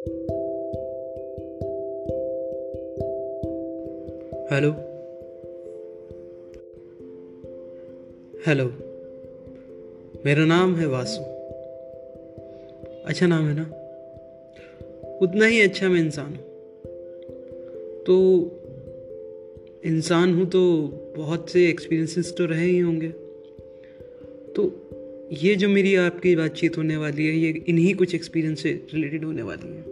Hello hello मेरा नाम है वासु। अच्छा नाम है ना? उतना ही अच्छा मैं इंसान हूँ। तो इंसान हूँ तो बहुत से एक्सपीरियंसेस तो रहे ही होंगे। तो ये जो मेरी आपकी बातचीत होने वाली है ये इन्हीं कुछ एक्सपीरियंस से रिलेटेड होने वाली है।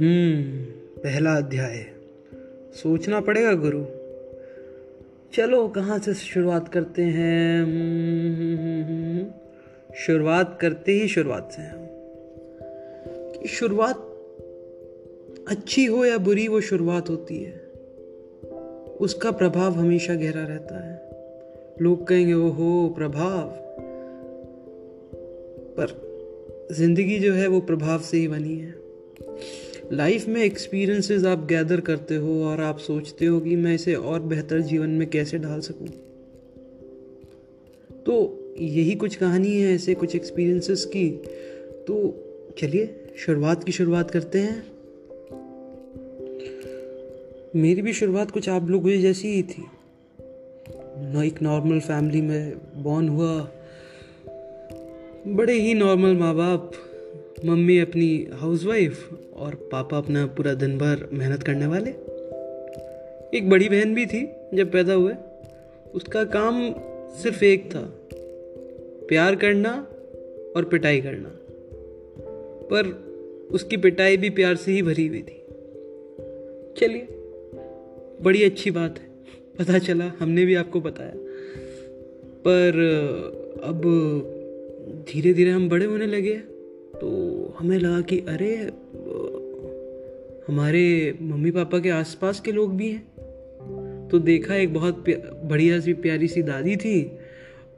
हम्म पहला अध्याय। सोचना पड़ेगा गुरु। चलो कहाँ से शुरुआत करते हैं? हम्म, शुरुआत करते ही शुरुआत से हम शुरुआत अच्छी हो या बुरी वो शुरुआत होती है। उसका प्रभाव हमेशा गहरा रहता है। लोग कहेंगे वो हो प्रभाव? पर ज़िंदगी जो है, वो प्रभाव से ही बनी है। लाइफ में एक्सपीरियंसेस आप गैदर करते हो और आप सोचते हो कि मैं इसे और बेहतर जीवन में कैसे ढाल सकूँ। तो यही कुछ कहानी है, ऐसे कुछ एक्सपीरियंसेस की। तो चलिए, शुरुआत की शुरुआत करते हैं। मेरी भी शुरुआत कुछ आप लोगों जैसी ही थी। एक नॉर्मल फैमिली में बॉर्न हुआ, बड़े ही नॉर्मल माँ बाप मम्मी अपनी हाउसवाइफ और पापा अपना पूरा दिन भर मेहनत करने वाले। एक बड़ी बहन भी थी जब पैदा हुए। उसका काम सिर्फ़ एक था, प्यार करना और पिटाई करना। पर उसकी पिटाई भी प्यार से ही भरी हुई थी। चलिए। बड़ी अच्छी बात है। पता चला, हमने भी आपको बताया। पर, अब धीरे धीरे हम बड़े होने लगे तो हमें लगा कि, अरे, हमारे मम्मी पापा के आसपास के लोग भी हैं। तो देखा, एक बहुत बढ़िया सी, प्यारी सी दादी थी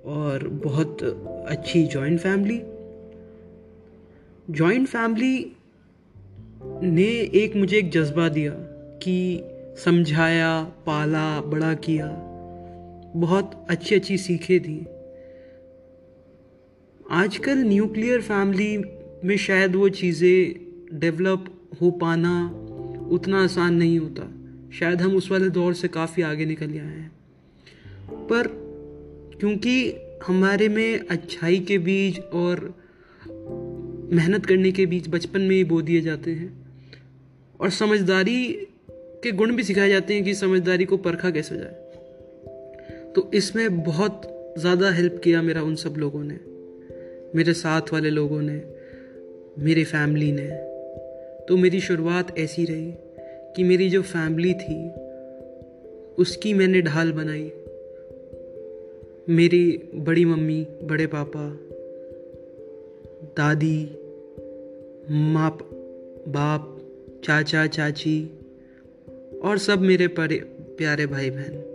और बहुत अच्छी जॉइंट फैमिली जॉइंट फैमिली ने एक मुझे एक जज्बा दिया कि समझाया, पाला, बड़ा किया। बहुत अच्छी अच्छी सीखें दी। आजकल न्यूक्लियर फैमिली में शायद वो चीज़ें डेवलप हो पाना उतना आसान नहीं होता। शायद हम उस वाले दौर से काफ़ी आगे निकल आए हैं। पर क्योंकि हमारे में अच्छाई के बीज और मेहनत करने के बीच बचपन में ही बो दिए जाते हैं और समझदारी के गुण भी सिखाए जाते हैं कि समझदारी को परखा कैसे जाए। तो इसमें बहुत ज़्यादा हेल्प किया मेरा उन सब लोगों ने, मेरे साथ वाले लोगों ने, मेरी फैमिली ने। तो मेरी शुरुआत ऐसी रही कि मेरी जो फैमिली थी, उसकी मैंने ढाल बनाई। मेरी बड़ी मम्मी, बड़े पापा, दादी माँ बाप, चाचा, चाची और सब मेरे प्यारे भाई बहन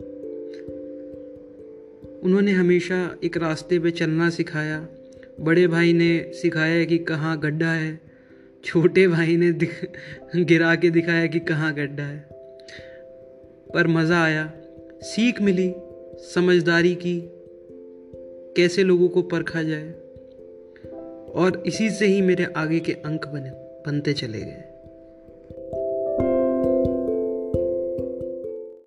उन्होंने हमेशा एक रास्ते पे चलना सिखाया। बड़े भाई ने सिखाया कि कहाँ गड्ढा है। छोटे भाई ने गिरा के दिखाया कि कहाँ गड्ढा है। पर मज़ा आया। सीख मिली समझदारी की, कैसे लोगों को परखा जाए। और इसी से ही मेरे आगे के अंक बने, बनते चले गए।